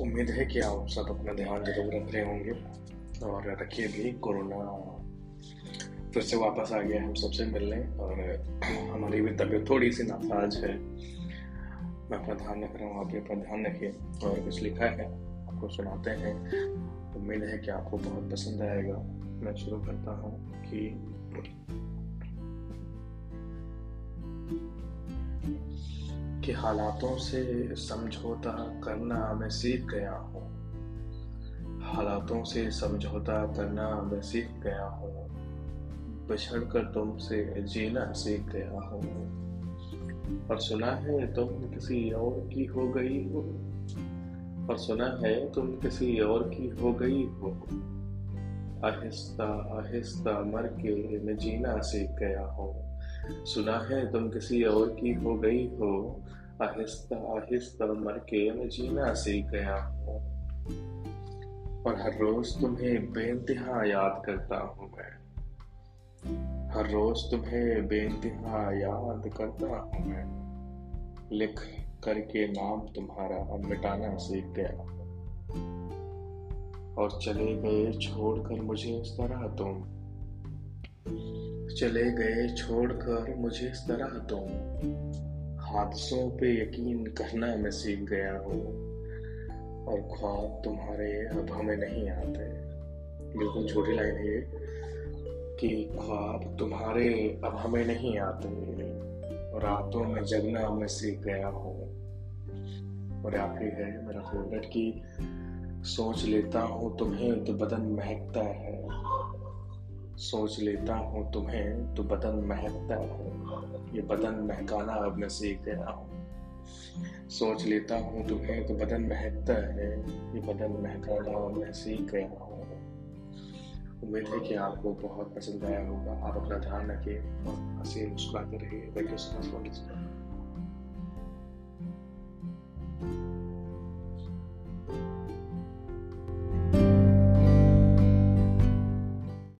उम्मीद है कि आप सब अपना ध्यान ज़रूर रख रहे होंगे और रखिए भी, कोरोना फिर से वापस आ गया हम सबसे मिलने और हमारी भी तबीयत थोड़ी सी नासाज है। मैं अपना ध्यान रख रहा हूँ, आप भी अपना ध्यान रखिए और कुछ लिखा है, आपको सुनाते हैं। उम्मीद है कि आपको बहुत पसंद आएगा। मैं शुरू करता हूँ कि कि हालातों से समझौता करना मैं सीख गया हूँ। हालातों से समझौता करना मैं सीख गया हूँ। बिछड़ कर तुमसे जीना सीख गया हूँ। और सुना है तुम किसी और की हो गई हो। और सुना है तुम किसी और की हो गई हो। आहिस्ता आहिस्ता मर के मैं जीना सीख गया हूँ। सुना है तुम किसी और की हो गई हो। आहिस्ता आहिस्ता मर के मैं जीना सीख गया हूँ। और हर रोज तुम्हें बेनतहा याद करता हूँ मैं। हर रोज तुम्हें बेनतहा याद करता हूँ मैं। लिख करके नाम तुम्हारा अब मिटाना सीख गया और चले गए छोड़कर मुझे इस तरह तुम। चले गए छोड़कर मुझे इस तरह तुम हादसों पे यकीन करना मैं सीख गया हूँ और ख्वाब तुम्हारे अब हमें नहीं आते। बिल्कुल छोटी लाइन है कि ख्वाब तुम्हारे अब हमें नहीं आते। और रातों में जगना मैं सीख गया हूँ। और आखिरी है मेरा फेवरेट कि सोच लेता हूँ तुम्हें तो बदन महकता है। सोच लेता हूँ तुम्हें तो बदन महकता है। ये बदन महकाना अब मैं सीख गया हूँ सोच लेता हूँ तुम्हें तो बदन महकता है। ये बदन महकाना अब मैं सीख गया हूँ उम्मीद है कि आपको बहुत पसंद आया होगा। आप अपना ध्यान रखिए हँसी मुस्कुराते रहिए।